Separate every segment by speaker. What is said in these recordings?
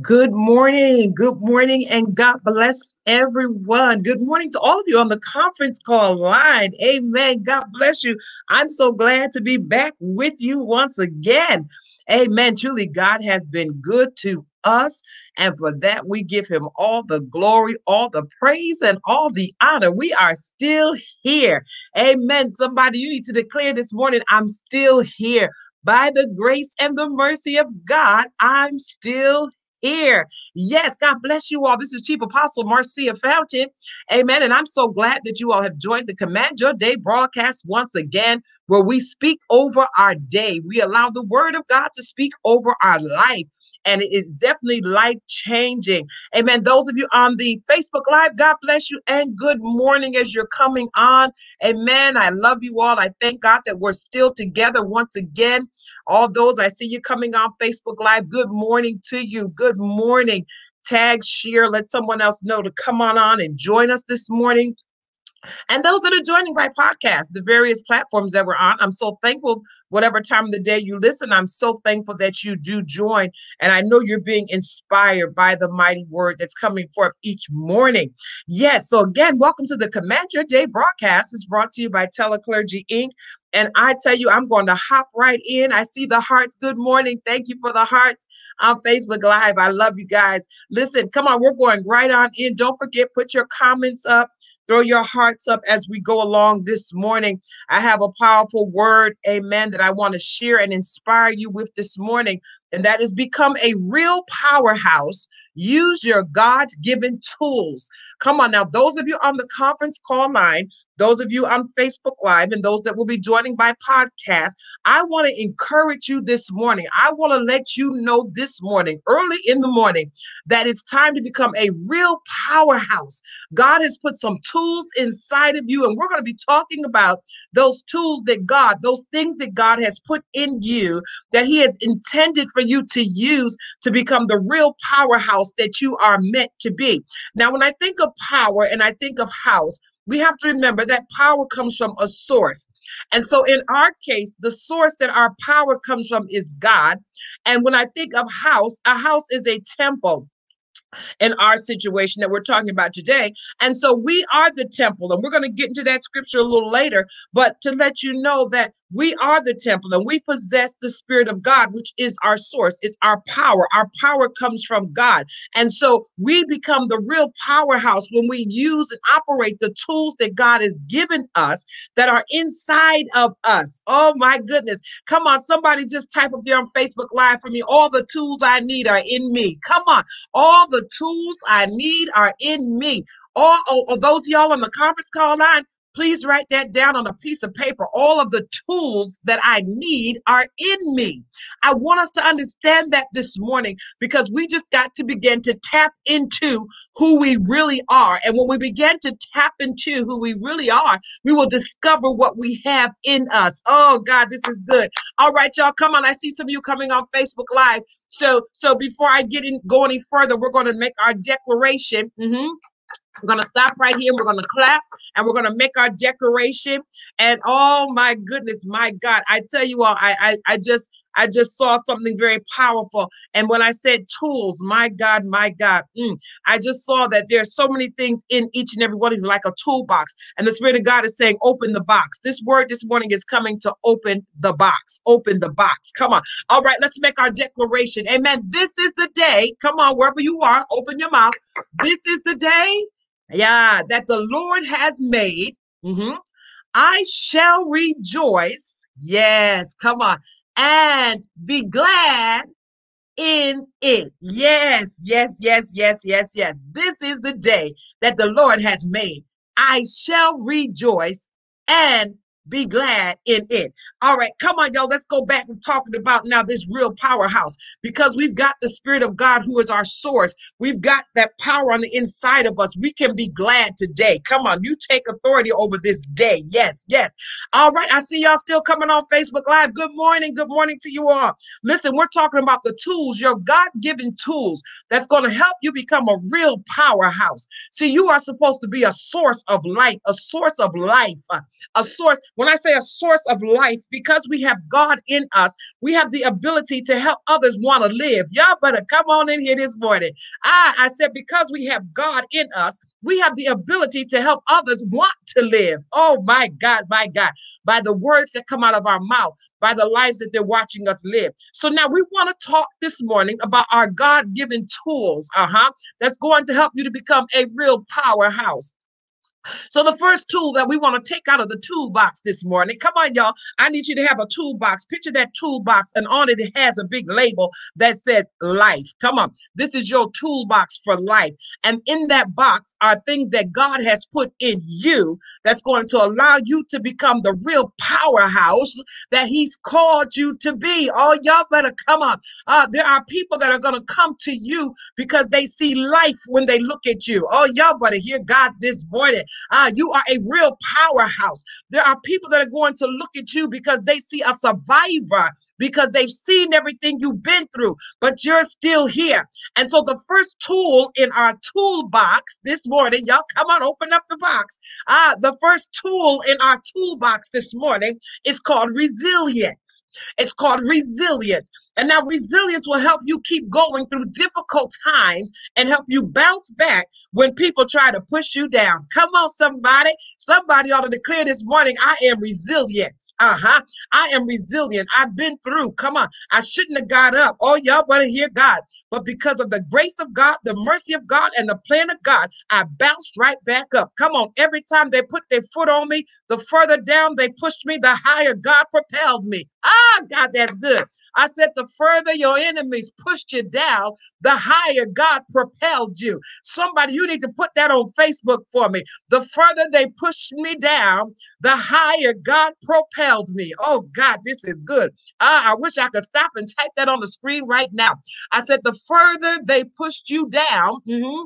Speaker 1: Good morning. Good morning, and God bless everyone. Good morning to all of you on the conference call line. Amen. God bless you. I'm so glad to be back with you once again. Amen. Truly, God has been good to us. And for that, we give him all the glory, all the praise, and all the honor. We are still here. Amen. Somebody, you need to declare this morning, I'm still here. By the grace and the mercy of God, I'm still here. Yes, God bless you all. This is Chief Apostle Marcia Fountain. Amen. And I'm so glad that you all have joined the Command Your Day broadcast once again, where we speak over our day. We allow the word of God to speak over our life and it is definitely life changing. Amen. Those of you on the Facebook Live, God bless you and good morning as you're coming on. Amen. I love you all. I thank God that we're still together once again. All those I see you coming on Facebook Live, good morning to you. Good morning. Tag, share, let someone else know to come on on and join us this morning. And those that are joining by podcast, the various platforms that we're on, I'm so thankful whatever time of the day you listen. I'm so thankful that you do join. And I know you're being inspired by the mighty word that's coming forth each morning. Yes. So, again, welcome to the Command Your Day broadcast. It's brought to you by Teleclergy Inc. And I tell you, I'm going to hop right in. I see the hearts. Good morning. Thank you for the hearts on Facebook Live. I love you guys. Listen, come on, we're going right on in. Don't forget, put your comments up, throw your hearts up as we go along this morning. I have a powerful word, amen, that I want to share and inspire you with this morning. And that is become a real powerhouse. Use your God given tools. Come on now, those of you on the conference call line, those of you on Facebook Live and those that will be joining by podcast, I want to encourage you this morning. I want to let you know this morning, early in the morning, that it's time to become a real powerhouse. God has put some tools inside of you, and we're going to be talking about those tools that God, those things that God has put in you that He has intended for you to use to become the real powerhouse that you are meant to be. Now, when I think of power and I think of house, we have to remember that power comes from a source. And so in our case, the source that our power comes from is God. And when I think of house, a house is a temple in our situation that we're talking about today. And so we are the temple, and we're going to get into that scripture a little later. But to let you know that we are the temple and we possess the Spirit of God, which is our source. It's our power. Our power comes from God. And so we become the real powerhouse when we use and operate the tools that God has given us that are inside of us. Oh my goodness. Come on, somebody just type up there on Facebook Live for me. All the tools I need are in me. Come on. All the tools I need are in me. All, all, those y'all on the conference call line, Please write that down on a piece of paper. All of the tools that I need are in me. I want us to understand that this morning because we just got to begin to tap into who we really are. And when we begin to tap into who we really are, we will discover what we have in us. Oh God, this is good. All right, y'all, come on. I see some of you coming on Facebook Live. So, so before I get in, go any further, we're going to make our declaration. Mm-hmm. We're going to stop right here. And we're going to clap and we're going to make our declaration. And oh my goodness, my God, I tell you all, I, I, I just, I just saw something very powerful. And when I said tools, my God, my God, mm, I just saw that there's so many things in each and every one of you, like a toolbox. And the Spirit of God is saying, open the box. This word this morning is coming to open the box. Open the box. Come on. All right, let's make our declaration. Amen. This is the day. Come on, wherever you are, open your mouth. This is the day yeah, that the Lord has made. Mm-hmm. I shall rejoice. Yes, come on. And be glad in it. Yes, yes, yes, yes, yes, yes. This is the day that the Lord has made. I shall rejoice and be glad in it. All right, come on, y'all. Let's go back and talking about now this real powerhouse because we've got the Spirit of God who is our source. We've got that power on the inside of us. We can be glad today. Come on, you take authority over this day. Yes, yes. All right, I see y'all still coming on Facebook Live. Good morning. Good morning to you all. Listen, we're talking about the tools, your God given tools that's going to help you become a real powerhouse. See, you are supposed to be a source of light, a source of life, a source When I say a source of life, because we have God in us, we have the ability to help others want to live. Y'all better come on in here this morning. I, I said, because we have God in us, we have the ability to help others want to live. Oh my God, my God, by the words that come out of our mouth, by the lives that they're watching us live. So now we want to talk this morning about our God given tools, uh huh, that's going to help you to become a real powerhouse. So the first tool that we want to take out of the toolbox this morning, come on, y'all. I need you to have a toolbox. Picture that toolbox, and on it, it has a big label that says life. Come on. This is your toolbox for life. And in that box are things that God has put in you that's going to allow you to become the real powerhouse that He's called you to be. Oh, y'all better come on. Uh, there are people that are going to come to you because they see life when they look at you. Oh, y'all better hear God this morning. Uh, you are a real powerhouse. There are people that are going to look at you because they see a survivor, because they've seen everything you've been through, but you're still here. And so the first tool in our toolbox this morning, y'all come on, open up the box. Ah, the first tool in our toolbox this morning is called resilience. It's called resilience. And now resilience will help you keep going through difficult times and help you bounce back when people try to push you down. Come on, somebody. Somebody ought to declare this morning, I am resilient. Uh-huh. I am resilient. I've been through. Come on. I shouldn't have got up. Oh, y'all want to hear God. But because of the grace of God, the mercy of God, and the plan of God, I bounced right back up. Come on. Every time they put their foot on me, the further down they pushed me, the higher God propelled me. Ah, God, that's good. I said, the further your enemies pushed you down, the higher God propelled you. Somebody, you need to put that on Facebook for me. The further they pushed me down, the higher God propelled me. Oh, God, this is good. Ah, I wish I could stop and type that on the screen right now. I said, the further they pushed you down, mm-hmm,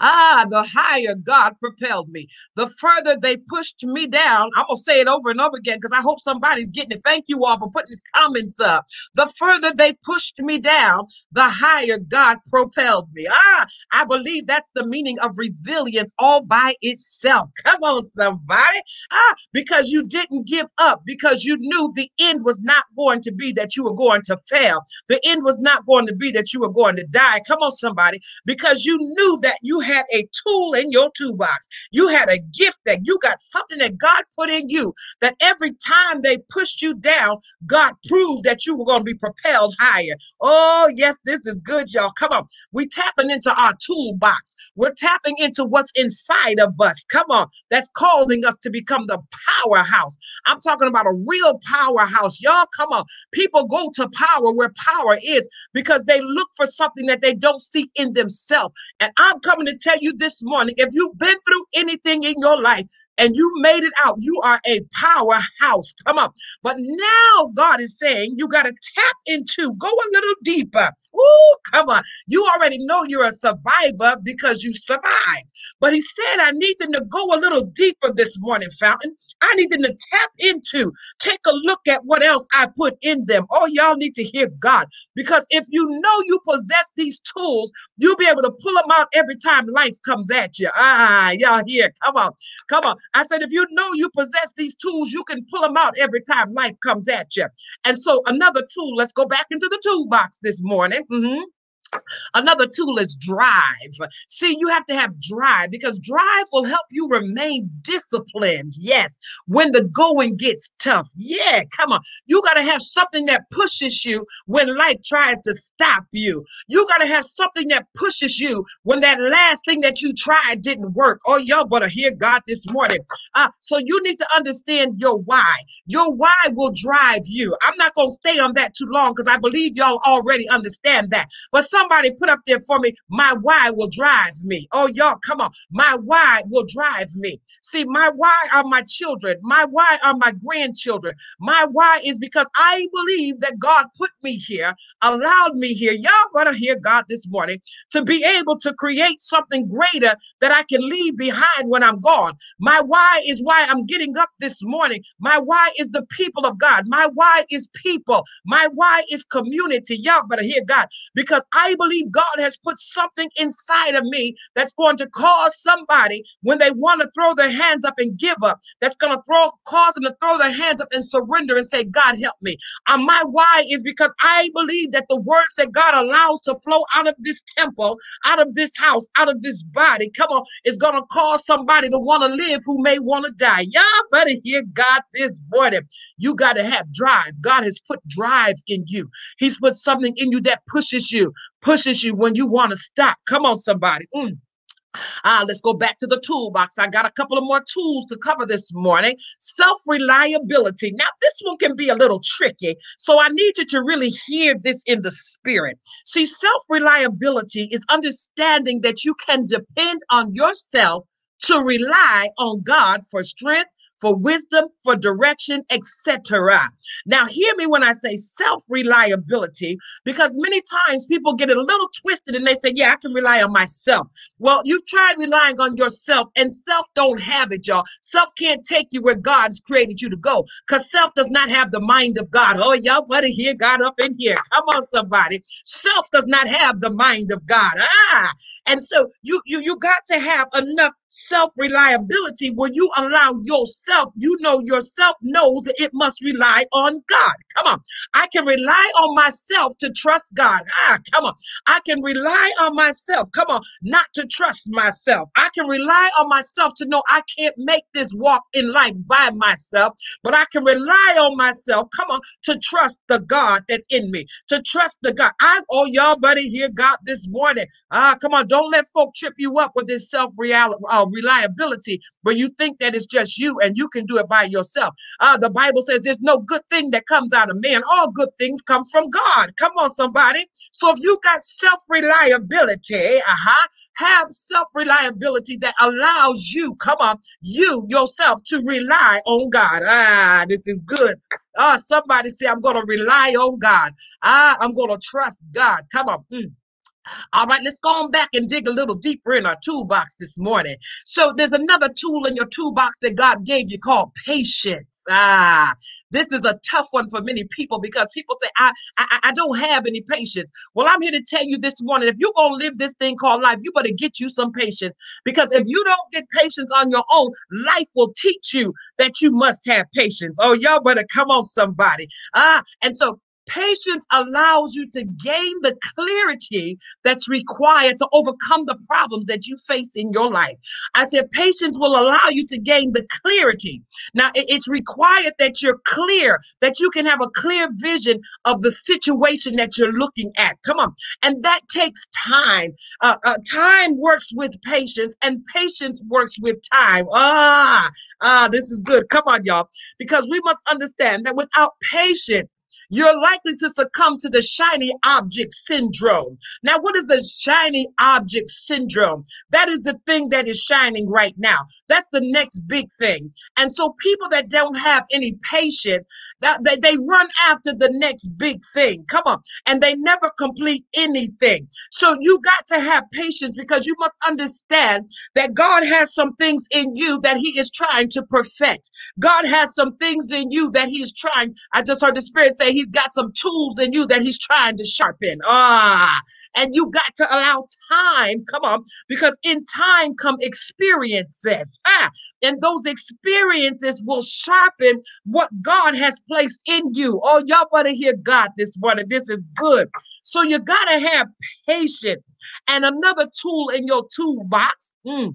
Speaker 1: Ah, the higher God propelled me. The further they pushed me down, I'm going to say it over and over again because I hope somebody's getting it. Thank you all for putting these comments up. The further they pushed me down, the higher God propelled me. Ah, I believe that's the meaning of resilience all by itself. Come on, somebody. Ah, because you didn't give up, because you knew the end was not going to be that you were going to fail. The end was not going to be that you were going to die. Come on, somebody. Because you knew that you had a tool in your toolbox. You had a gift that you got something that God put in you that every time they pushed you down, God proved that you were going to be propelled higher. Oh, yes, this is good, y'all. Come on. We're tapping into our toolbox. We're tapping into what's inside of us. Come on. That's causing us to become the powerhouse. I'm talking about a real powerhouse. Y'all, come on. People go to power where power is because they look for something that they don't see in themselves. And I'm coming to tell you this morning if you've been through anything in your life and you made it out, you are a powerhouse. Come on. But now God is saying you got to tap into, go a little deeper. Oh, come on. You already know you're a survivor because you survived. But He said, I need them to go a little deeper this morning, Fountain. I need them to tap into, take a look at what else I put in them. Oh, y'all need to hear God because if you know you possess these tools, you'll be able to pull them out every time life comes at you. Ah, y'all here. Come on. Come on. I said, if you know you possess these tools, you can pull them out every time life comes at you. And so, another tool, let's go back into the toolbox this morning. Mm-hmm. Another tool is drive. See, you have to have drive because drive will help you remain disciplined. Yes, when the going gets tough. Yeah, come on. You got to have something that pushes you when life tries to stop you. You got to have something that pushes you when that last thing that you tried didn't work. Oh, y'all better hear God this morning. Uh, so you need to understand your why. Your why will drive you. I'm not going to stay on that too long because I believe y'all already understand that. But Somebody put up there for me, my why will drive me. Oh, y'all, come on. My why will drive me. See, my why are my children. My why are my grandchildren. My why is because I believe that God put me here, allowed me here. Y'all going to hear God this morning to be able to create something greater that I can leave behind when I'm gone. My why is why I'm getting up this morning. My why is the people of God. My why is people. My why is community. Y'all better hear God because I I believe God has put something inside of me that's going to cause somebody when they want to throw their hands up and give up, that's going to throw cause them to throw their hands up and surrender and say, God help me. And my why is because I believe that the words that God allows to flow out of this temple, out of this house, out of this body, come on, is going to cause somebody to want to live who may want to die. Y'all better hear God this morning. You got to have drive. God has put drive in you. He's put something in you that pushes you, pushes you when you want to stop. Come on, somebody. Mm. Ah, let's go back to the toolbox. I got a couple of more tools to cover this morning. Self reliability. Now, this one can be a little tricky. So I need you to really hear this in the spirit. See, self reliability is understanding that you can depend on yourself to rely on God for strength for wisdom, for direction, etc. Now, hear me when I say self reliability, because many times people get it a little twisted and they say, Yeah, I can rely on myself. Well, you've tried relying on yourself, and self don't have it, y'all. Self can't take you where God's created you to go because self does not have the mind of God. Oh, y'all better hear God up in here. Come on, somebody. Self does not have the mind of God. Ah, and so you you you got to have enough self reliability when you allow yourself, you know, yourself knows that it must rely on God. Come on. I can rely on myself to trust God. Ah, come on. I can rely on myself. Come on. Not to trust myself. I can rely on myself to know I can't make this walk in life by myself, but I can rely on myself. Come on. To trust the God that's in me, to trust the God. I, oh, y'all buddy, hear God this morning. Ah, come on. Don't let folk trip you up with this self reality. Uh, reliability where you think that it's just you and you can do it by yourself. Uh, the Bible says there's no good thing that comes out of man. All good things come from God. Come on, somebody. So if you got self reliability, uh-huh, have self reliability that allows you, come on, you yourself to rely on God. Ah, this is good. Ah, somebody say, I'm going to rely on God. Ah, I'm going to trust God. Come on. Mm. All right, let's go on back and dig a little deeper in our toolbox this morning. So there's another tool in your toolbox that God gave you called patience. Ah, this is a tough one for many people because people say, I, I, I don't have any patience. Well, I'm here to tell you this morning, if you're going to live this thing called life, you better get you some patience because if you don't get patience on your own, life will teach you that you must have patience. Oh, y'all better come on somebody. Ah, and so Patience allows you to gain the clarity that's required to overcome the problems that you face in your life. I said, patience will allow you to gain the clarity. Now, it's required that you're clear, that you can have a clear vision of the situation that you're looking at. Come on. And that takes time. Uh, uh, time works with patience, and patience works with time. Ah, ah, this is good. Come on, y'all. Because we must understand that without patience, you're likely to succumb to the shiny object syndrome. Now, what is the shiny object syndrome? That is the thing that is shining right now. That's the next big thing. And so, people that don't have any patience, that they, they run after the next big thing. Come on. And they never complete anything. So you got to have patience because you must understand that God has some things in you that He is trying to perfect. God has some things in you that He's trying. I just heard the Spirit say He's got some tools in you that He's trying to sharpen. Ah, and you got to allow time. Come on, because in time come experiences. Ah, and those experiences will sharpen what God has placed in you. Oh, y'all better hear God this morning. This is good. So you got to have patience. And another tool in your toolbox mm,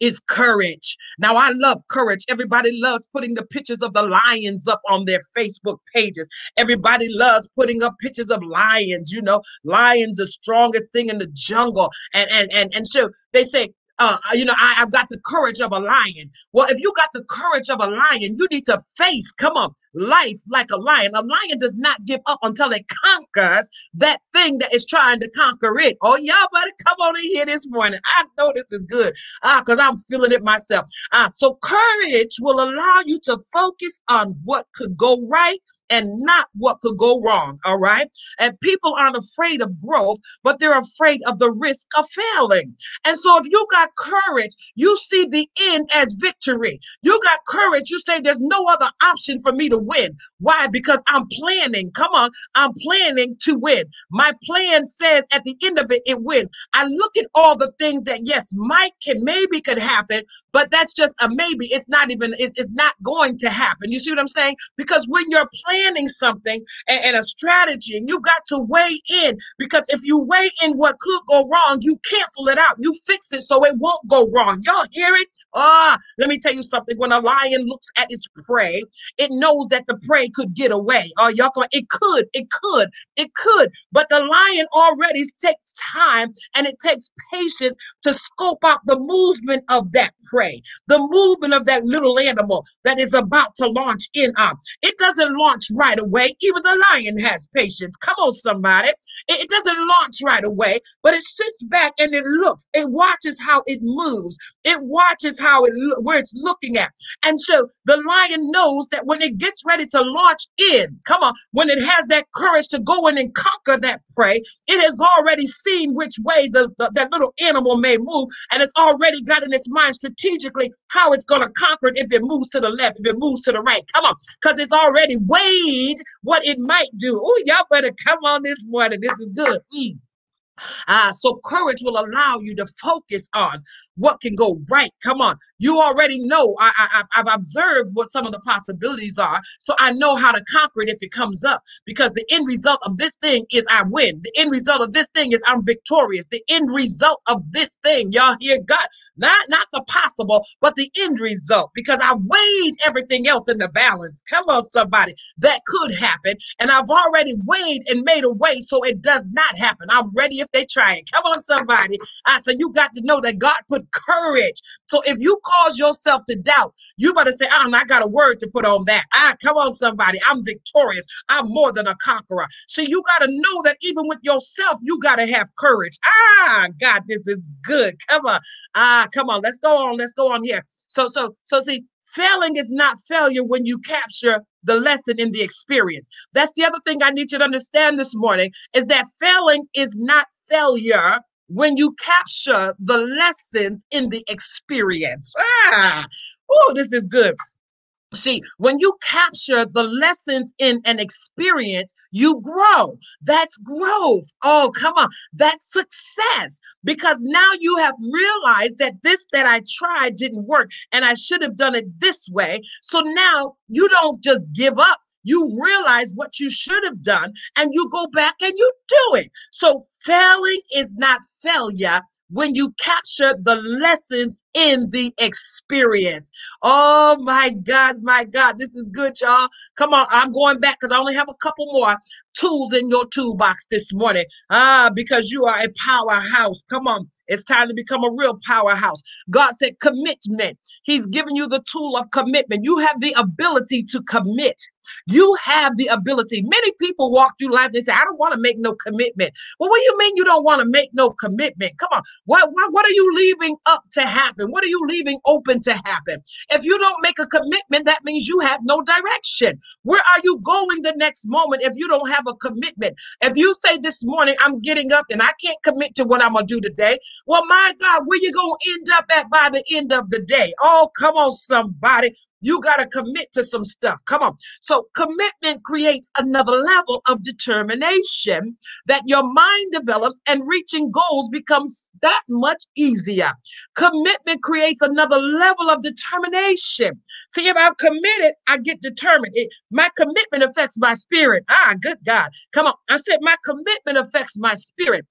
Speaker 1: is courage. Now, I love courage. Everybody loves putting the pictures of the lions up on their Facebook pages. Everybody loves putting up pictures of lions. You know, lions the strongest thing in the jungle. And and and and so they say uh, you know, I, have got the courage of a lion. Well, if you got the courage of a lion, you need to face, come on, life like a lion. A lion does not give up until it conquers that thing that is trying to conquer it. Oh, y'all better come on in here this morning. I know this is good ah, because I'm feeling it myself. Ah, so courage will allow you to focus on what could go right and not what could go wrong. All right. And people aren't afraid of growth, but they're afraid of the risk of failing. And so if you got got courage, you see the end as victory. You got courage, you say there's no other option for me to win. Why? Because I'm planning. Come on, I'm planning to win. My plan says at the end of it, it wins. I look at all the things that yes, might can maybe could happen, but that's just a maybe. It's not even, it's, it's not going to happen. You see what I'm saying? Because when you're planning something and, and a strategy, and you got to weigh in, because if you weigh in what could go wrong, you cancel it out. You fix it so it won't go wrong. Y'all hear it? Ah, let me tell you something. When a lion looks at its prey, it knows that the prey could get away. Oh, y'all, it could, it could, it could. But the lion already takes time and it takes patience to scope out the movement of that prey, the movement of that little animal that is about to launch in on. It doesn't launch right away. Even the lion has patience. Come on, somebody. It doesn't launch right away, but it sits back and it looks. It watches how it moves. It watches how it where it's looking at. And so the lion knows that when it gets ready to launch in, come on, when it has that courage to go in and conquer that prey, it has already seen which way the, the that little animal may move, and it's already got in its mind strategically how it's going to conquer it if it moves to the left, if it moves to the right. Come on, because it's already weighed what it might do. Oh, y'all better come on this morning. This is good. Mm. Ah, so courage will allow you to focus on what can go right. Come on, you already know. I, I I've observed what some of the possibilities are, so I know how to conquer it if it comes up. Because the end result of this thing is I win. The end result of this thing is I'm victorious. The end result of this thing, y'all hear God, not not the possible, but the end result. Because I weighed everything else in the balance. Come on, somebody, that could happen, and I've already weighed and made a way so it does not happen. I'm ready if they try it. Come on, somebody. I said, you got to know that God put courage. So if you cause yourself to doubt, you better say, I'm not got a word to put on that. Ah, come on, somebody. I'm victorious. I'm more than a conqueror. So you got to know that even with yourself, you got to have courage. Ah, God, this is good. Come on. Ah, come on. Let's go on. Let's go on here. So, so, so see, Failing is not failure when you capture the lesson in the experience. That's the other thing I need you to understand this morning is that failing is not failure when you capture the lessons in the experience. Ah, oh, this is good. See, when you capture the lessons in an experience, you grow. That's growth. Oh, come on. That's success because now you have realized that this that I tried didn't work and I should have done it this way. So now you don't just give up. You realize what you should have done and you go back and you do it. So failing is not failure when you capture the lessons in the experience. Oh my God, my God, this is good, y'all. Come on, I'm going back because I only have a couple more tools in your toolbox this morning. Ah, because you are a powerhouse. Come on. It's time to become a real powerhouse. God said commitment. He's given you the tool of commitment. You have the ability to commit. You have the ability. Many people walk through life and say, I don't want to make no commitment. Well, what do you mean you don't want to make no commitment? Come on. What, what, what are you leaving up to happen? What are you leaving open to happen? If you don't make a commitment, that means you have no direction. Where are you going the next moment if you don't have a commitment? If you say this morning, I'm getting up and I can't commit to what I'm going to do today, well, my God, where you going to end up at by the end of the day? Oh, come on, somebody. You got to commit to some stuff. Come on. So, commitment creates another level of determination that your mind develops, and reaching goals becomes that much easier. Commitment creates another level of determination. See, if I'm committed, I get determined. It, my commitment affects my spirit. Ah, good God. Come on. I said, my commitment affects my spirit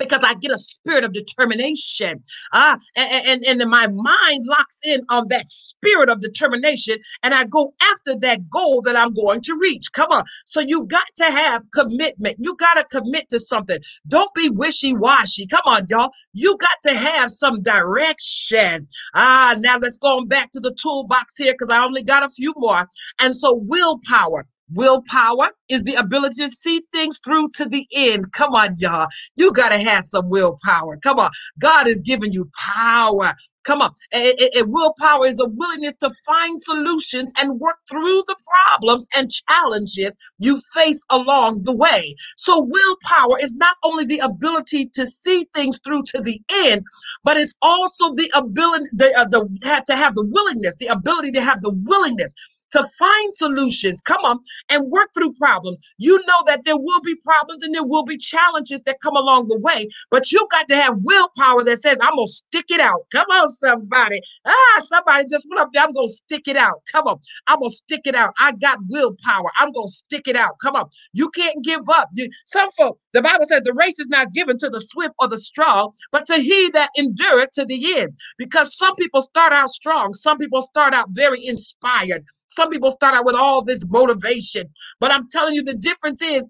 Speaker 1: because I get a spirit of determination. Ah, and, and, and my mind locks in on that spirit of determination, and I go after that goal that I'm going to reach. Come on. So you got to have commitment. You got to commit to something. Don't be wishy-washy. Come on, y'all. You got to have some direction. Ah, now let's go on back to the toolbox here because I only got a few more. And so willpower. Willpower is the ability to see things through to the end. Come on, y'all. You got to have some willpower. Come on. God is giving you power. Come on. A, willpower is a willingness to find solutions and work through the problems and challenges you face along the way. So, willpower is not only the ability to see things through to the end, but it's also the ability the, uh, the to have the willingness, the ability to have the willingness to find solutions. Come on and work through problems. You know that there will be problems and there will be challenges that come along the way, but you got to have willpower that says, I'm gonna stick it out. Come on, somebody. Ah, somebody just put up there. I'm gonna stick it out. Come on, I'm gonna stick it out. I got willpower. I'm gonna stick it out. Come on, you can't give up. Some folk, the Bible said the race is not given to the swift or the strong, but to he that endureth to the end. Because some people start out strong, some people start out very inspired, some people start out with all this motivation. But I'm telling you, the difference is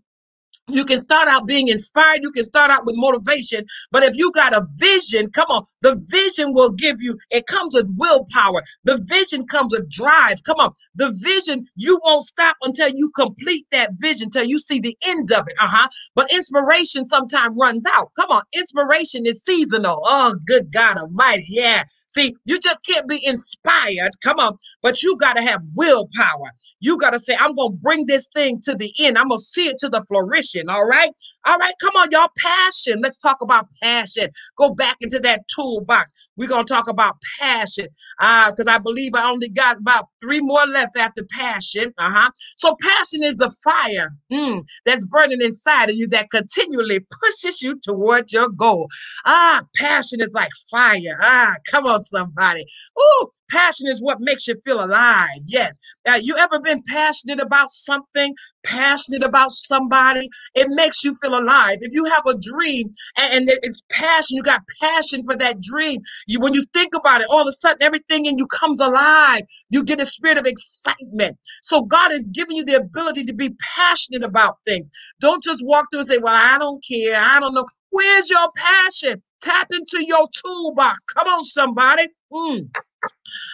Speaker 1: you can start out being inspired, you can start out with motivation, but if you got a vision, come on, the vision will give you, it comes with willpower. The vision comes with drive. Come on, the vision, you won't stop until you complete that vision, till you see the end of it. Uh huh. But inspiration sometimes runs out. Come on, inspiration is seasonal. Oh, good God Almighty. Yeah. See, you just can't be inspired. Come on, but you got to have willpower. You got to say, I'm going to bring this thing to the end. I'm going to see it to the flourishing. All right. All right. Come on, y'all. Passion. Let's talk about passion. Go back into that toolbox. We're going to talk about passion. Uh, because I believe I only got about three more left after passion. Uh-huh. So passion is the fire mm, that's burning inside of you that continually pushes you toward your goal. Ah, passion is like fire. Ah, come on, somebody. Oh, passion is what makes you feel alive. Yes. You ever been passionate about something, passionate about somebody? It makes you feel alive. If you have a dream and, and it's passion, you got passion for that dream. You when you think about it, all of a sudden everything in you comes alive. You get a spirit of excitement. So God has given you the ability to be passionate about things. Don't just walk through and say, Well, I don't care. I don't know. Where's your passion? Tap into your toolbox. Come on, somebody. Mm.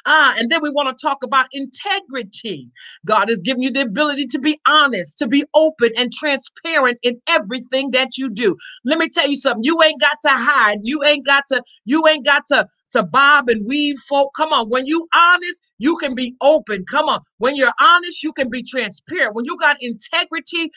Speaker 1: Ah, and then we want to talk about integrity. God has given you the ability to be honest, to be open and transparent in everything that you do. Let me tell you something. You ain't got to hide. You ain't got to, you ain't got to to bob and weave folk. Come on. When you honest, you can be open. Come on. When you're honest, you can be transparent. When you got integrity,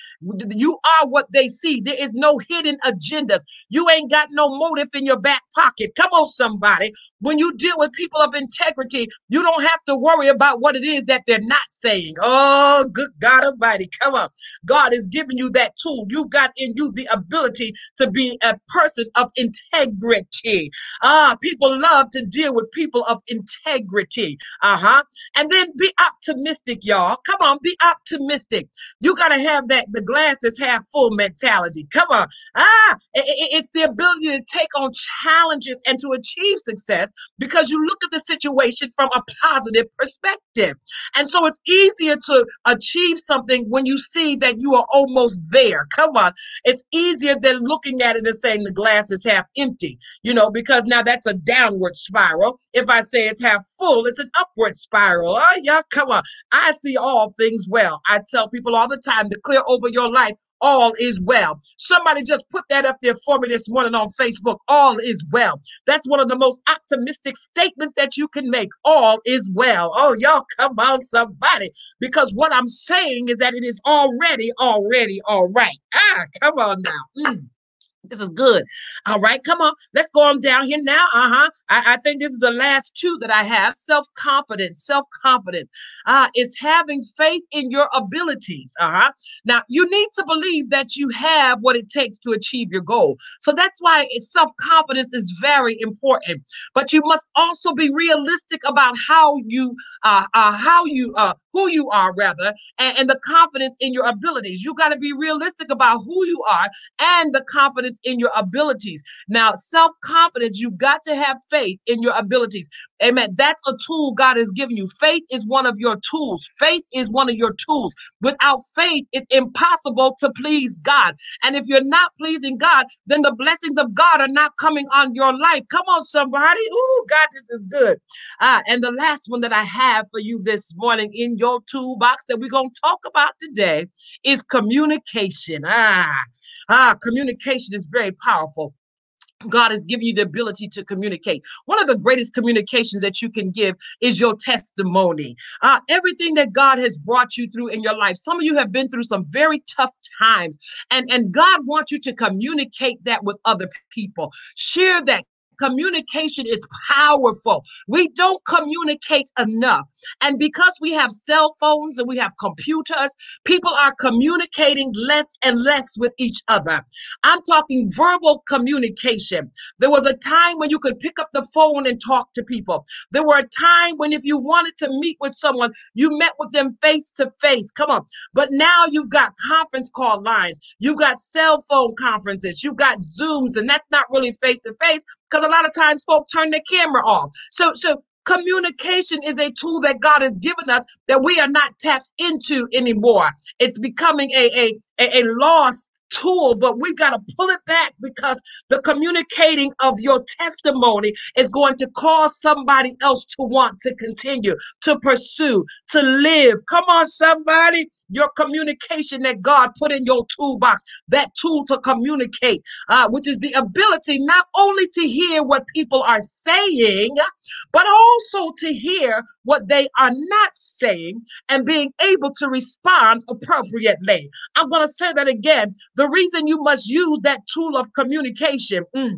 Speaker 1: you are what they see. There is no hidden agendas. You ain't got no motive in your back pocket. Come on, somebody. When you deal with people of integrity, you don't have to worry about what it is that they're not saying. Oh, good God Almighty. Come on. God is giving you that tool. You got in you the ability to be a person of integrity. Ah, people love to deal with people of integrity. Uh-huh. And then be optimistic, y'all. Come on, be optimistic. You got to have that the glass is half full mentality. Come on. Ah, i- i- it's the ability to take on challenges and to achieve success because you look at the situation from a positive perspective. And so it's easier to achieve something when you see that you are almost there. Come on. It's easier than looking at it and saying the glass is half empty, you know, because now that's a downward spiral. If I say it's half full, it's an upward spiral. Oh, yeah, come on. I see all things well. I tell people all the time to clear over your life. All is well. Somebody just put that up there for me this morning on Facebook. All is well. That's one of the most optimistic statements that you can make. All is well. Oh, y'all, come on, somebody. Because what I'm saying is that it is already, already all right. Ah, come on now. Mm. This is good. All right, come on. Let's go on down here now. Uh huh. I, I think this is the last two that I have. Self confidence. Self confidence uh, is having faith in your abilities. Uh huh. Now, you need to believe that you have what it takes to achieve your goal. So that's why self confidence is very important. But you must also be realistic about how you, uh, uh how you, uh, who you are rather, and, and the confidence in your abilities. You got to be realistic about who you are and the confidence in your abilities. Now, self confidence, you've got to have faith in your abilities. Amen. That's a tool God has given you. Faith is one of your tools. Faith is one of your tools. Without faith, it's impossible to please God. And if you're not pleasing God, then the blessings of God are not coming on your life. Come on, somebody. Oh, God, this is good. Ah, and the last one that I have for you this morning in your toolbox that we're going to talk about today is communication. Ah, ah, communication is very powerful. God has given you the ability to communicate. One of the greatest communications that you can give is your testimony. Uh, everything that God has brought you through in your life. Some of you have been through some very tough times, and, and God wants you to communicate that with other people. Share that communication is powerful. We don't communicate enough. And because we have cell phones and we have computers, people are communicating less and less with each other. I'm talking verbal communication. There was a time when you could pick up the phone and talk to people. There were a time when if you wanted to meet with someone, you met with them face to face. Come on. But now you've got conference call lines. You've got cell phone conferences. You've got Zooms and that's not really face to face because a lot of times folk turn their camera off. So, so communication is a tool that God has given us that we are not tapped into anymore. It's becoming a a a, a lost tool, but we've got to pull it back because the communicating of your testimony is going to cause somebody else to want to continue, to pursue, to live. Come on, somebody. Your communication that God put in your toolbox, that tool to communicate, uh, which is the ability not only to hear what people are saying, but also to hear what they are not saying and being able to respond appropriately. I'm going to say that again. The reason you must use that tool of communication. Mm,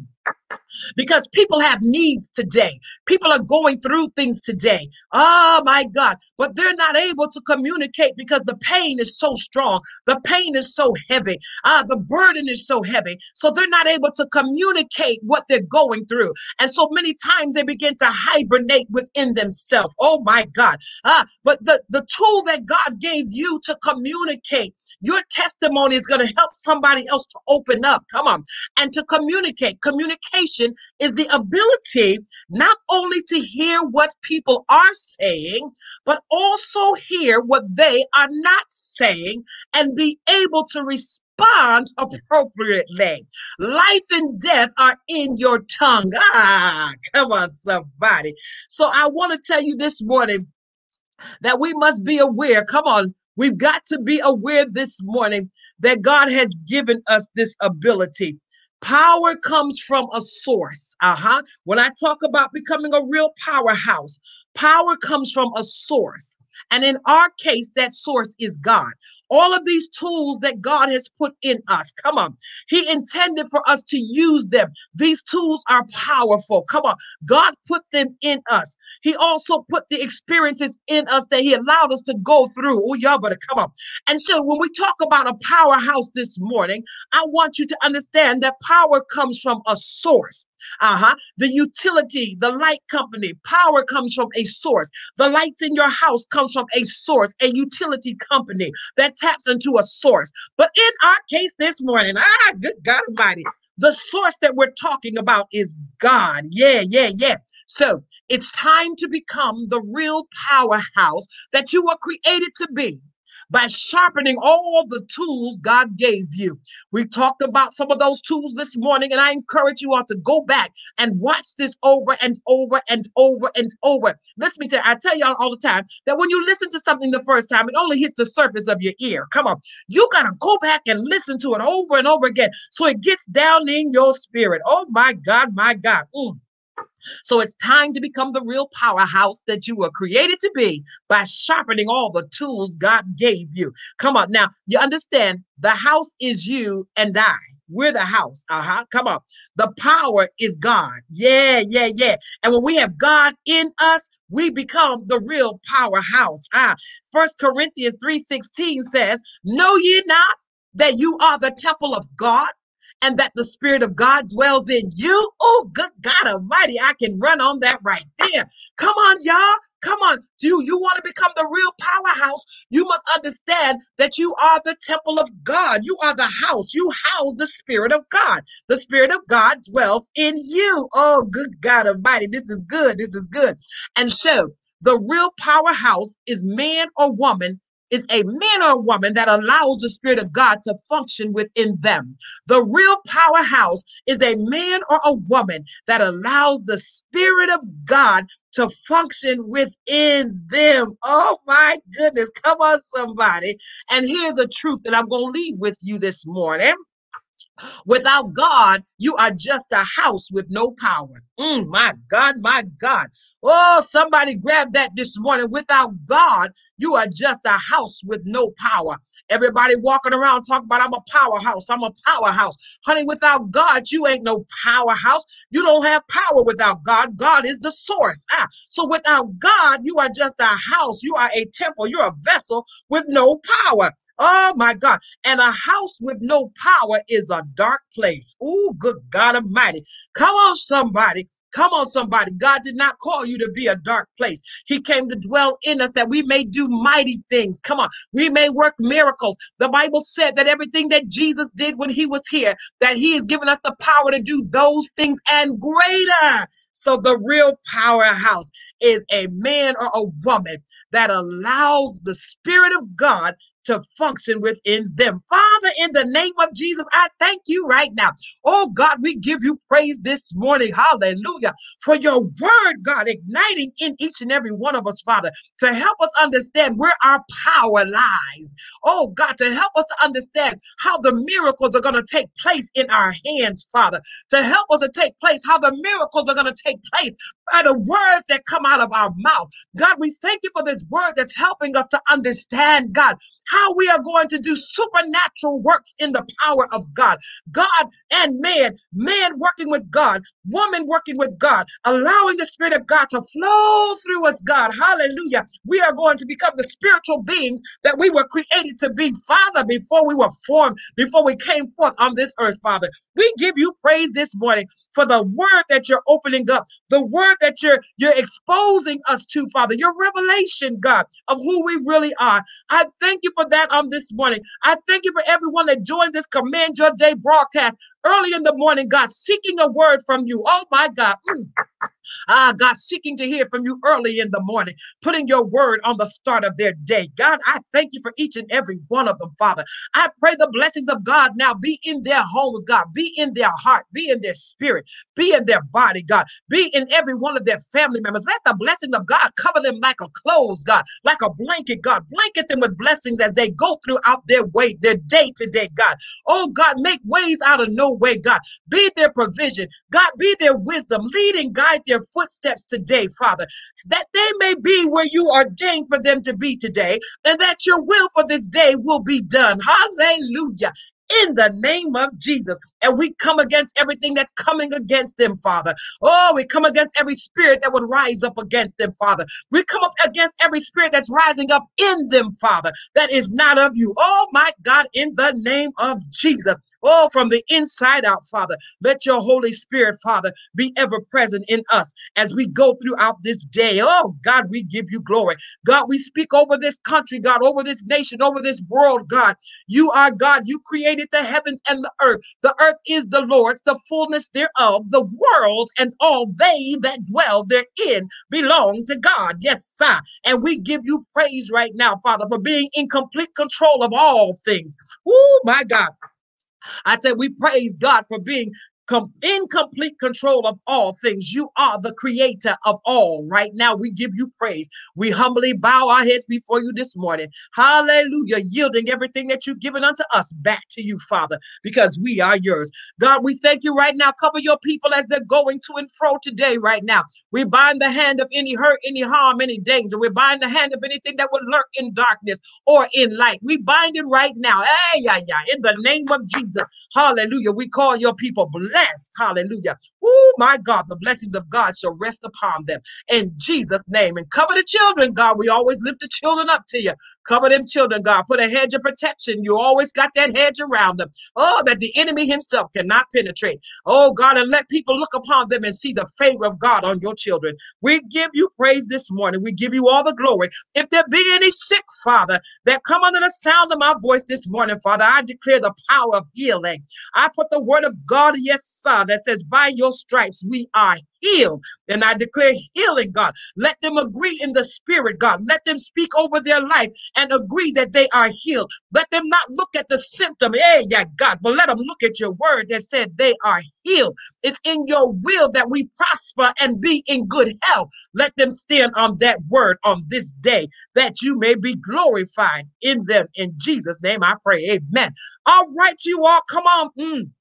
Speaker 1: because people have needs today. People are going through things today. Oh my God. But they're not able to communicate because the pain is so strong. The pain is so heavy. Ah, the burden is so heavy. So they're not able to communicate what they're going through. And so many times they begin to hibernate within themselves. Oh my God. Ah, but the, the tool that God gave you to communicate, your testimony is going to help somebody else to open up. Come on. And to communicate. Communication communication is the ability not only to hear what people are saying, but also hear what they are not saying and be able to respond appropriately. Life and death are in your tongue. Ah, come on, somebody. So I want to tell you this morning that we must be aware. Come on, we've got to be aware this morning that God has given us this ability. Power comes from a source. Uh huh. When I talk about becoming a real powerhouse, power comes from a source. And in our case, that source is God. All of these tools that God has put in us, come on. He intended for us to use them. These tools are powerful. Come on. God put them in us. He also put the experiences in us that He allowed us to go through. Oh, y'all better come on. And so when we talk about a powerhouse this morning, I want you to understand that power comes from a source. Uh-huh. The utility, the light company, power comes from a source. The lights in your house comes from a source, a utility company that taps into a source. But in our case this morning, ah, good God Almighty, the source that we're talking about is God. Yeah, yeah, yeah. So it's time to become the real powerhouse that you were created to be by sharpening all the tools God gave you. We talked about some of those tools this morning, and I encourage you all to go back and watch this over and over and over and over. Listen to I tell y'all all the time that when you listen to something the first time, it only hits the surface of your ear. Come on, you gotta go back and listen to it over and over again so it gets down in your spirit. Oh my God, my God. Mm. So it's time to become the real powerhouse that you were created to be by sharpening all the tools God gave you. Come on. Now, you understand the house is you and I. We're the house. Uh huh. Come on. The power is God. Yeah, yeah, yeah. And when we have God in us, we become the real powerhouse. Ah, First Corinthians 3:16 says, Know ye not that you are the temple of God and that the Spirit of God dwells in you. Oh, good God Almighty, I can run on that right there. Come on, y'all. Come on. Do you want to become the real powerhouse? You must understand that you are the temple of God. You are the house. You house the Spirit of God. The Spirit of God dwells in you. Oh, good God Almighty. This is good. This is good. And so, the real powerhouse is man or woman is a man or woman that allows the Spirit of God to function within them. The real powerhouse is a man or a woman that allows the Spirit of God to function within them. Oh my goodness. Come on, somebody. And here's a truth that I'm going to leave with you this morning. Without God, you are just a house with no power. Mm, my God, my God. Oh, somebody grab that this morning. Without God, you are just a house with no power. Everybody walking around talking about, I'm a powerhouse. I'm a powerhouse. Honey, without God, you ain't no powerhouse. You don't have power without God. God is the source. Ah, so without God, you are just a house. You are a temple. You're a vessel with no power. Oh my God. And a house with no power is a dark place. Oh, good God Almighty. Come on, somebody. Come on, somebody. God did not call you to be a dark place. He came to dwell in us that we may do mighty things. Come on. We may work miracles. The Bible said that everything that Jesus did when he was here, that he has given us the power to do those things and greater. So the real powerhouse is a man or a woman that allows the Spirit of God to function within them. Father, in the name of Jesus, I thank you right now. Oh God, we give you praise this morning. Hallelujah. For your word, God, igniting in each and every one of us, Father, to help us understand where our power lies. Oh God, to help us to understand how the miracles are going to take place in our hands, Father, to help us to take place, how the miracles are going to take place by the words that come out of our mouth. God, we thank you for this word that's helping us to understand, God, how we are going to do supernatural works in the power of God. God and man, man working with God, woman working with God, allowing the Spirit of God to flow through us, God. Hallelujah. We are going to become the spiritual beings that we were created to be, Father, before we were formed, before we came forth on this earth, Father. We give you praise this morning for the word that you're opening up, the word that you're you're exposing us to, Father, your revelation, God, of who we really are. I thank you for that on this morning. I thank you for everyone that joins this Command Your Day broadcast early in the morning, God, seeking a word from you. Oh my God. Mm. Ah, God, seeking to hear from you early in the morning, putting your word on the start of their day. God, I thank you for each and every one of them, Father. I pray the blessings of God now be in their homes, God, be in their heart, be in their spirit, be in their body, God, be in every one of their family members. Let the blessing of God cover them like a clothes, God, like a blanket, God. Blanket them with blessings as they go throughout their way, their day to day, God. Oh, God, make ways out of no way, God. Be their provision. God, be their wisdom. Lead and guide their footsteps today, Father, that they may be where you ordained for them to be today, and that your will for this day will be done. Hallelujah. In the name of Jesus. And we come against everything that's coming against them, Father. Oh, we come against every spirit that would rise up against them, Father. We come up against every spirit that's rising up in them, Father, that is not of you. Oh, my God, in the name of Jesus. Oh, from the inside out, Father. Let your Holy Spirit, Father, be ever present in us as we go throughout this day. Oh, God, we give you glory. God, we speak over this country, God, over this nation, over this world, God. You are God. You created the heavens and the earth. The earth is the Lord's, the fullness thereof, the world and all they that dwell therein belong to God. Yes, sir. And we give you praise right now, Father, for being in complete control of all things. Oh, my God. I said, We praise God for being com- in complete control of all things. You are the creator of all. Right now, we give you praise. We humbly bow our heads before you this morning. Hallelujah. Yielding everything that you've given unto us back to you, Father, because we are yours. God, we thank you right now. Cover your people as they're going to and fro today, right now. We bind the hand of any hurt, any harm, any danger. We bind the hand of anything that would lurk in darkness or in light. We bind it right now. Hey, yeah, yeah. In the name of Jesus. Hallelujah. We call your people blessed. Hallelujah. Oh, my God. The blessings of God shall rest upon them in Jesus' name. And cover the children, God. We always lift the children up to you. Cover them children, God. Put a hedge of protection. You always got that hedge around them. Oh, that the enemy himself cannot penetrate. Oh, God, and let people look upon them and see the favor of God on your children. We give you praise this morning. We give you all the glory. If there be any sick, Father, that come under the sound of my voice this morning, Father, I declare the power of healing. I put the word of God, yes, sir, that says, By your stripes we are healed. And I declare healing, God. Let them agree in the spirit, God. Let them speak over their life and agree that they are healed. Let them not look at the symptom, hey, yeah, God, but let them look at your word that said they are healed. It's in your will that we prosper and be in good health. Let them stand on that word on this day that you may be glorified in them. In Jesus' name I pray. Amen. All right, you all, come on. Mm.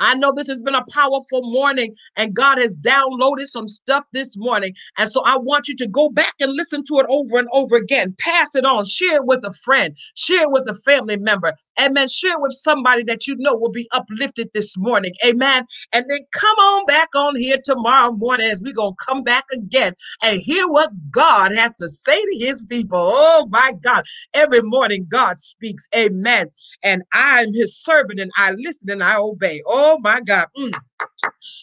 Speaker 1: I know this has been a powerful morning and God has downloaded some stuff this morning. And so I want you to go back and listen to it over and over again. Pass it on, share it with a friend, share it with a family member. Amen. Share with somebody that you know will be uplifted this morning. Amen. And then come on back on here tomorrow morning as we're going to come back again and hear what God has to say to his people. Oh my God. Every morning God speaks. Amen. And I'm his servant and I listen and I obey. Oh my God. Mm.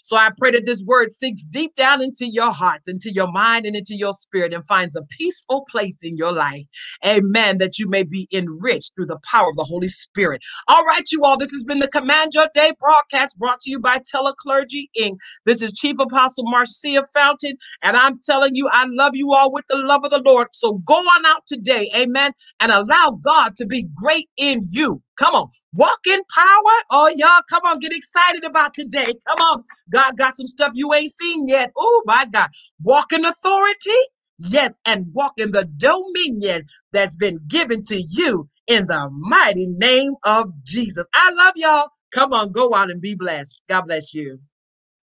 Speaker 1: So I pray that this word sinks deep down into your hearts, into your mind, and into your spirit and finds a peaceful place in your life. Amen. That you may be enriched through the power of the Holy Spirit. All right, you all. This has been the Command Your Day broadcast brought to you by Teleclergy Inc. This is Chief Apostle Marcia Fountain, and I'm telling you, I love you all with the love of the Lord. So go on out today, amen, and allow God to be great in you. Come on, walk in power. Oh, y'all, come on, get excited about today. Come on, God got some stuff you ain't seen yet. Oh, my God. Walk in authority. Yes, and walk in the dominion that's been given to you in the mighty name of Jesus. I love y'all. Come on, go out and be blessed. God bless you.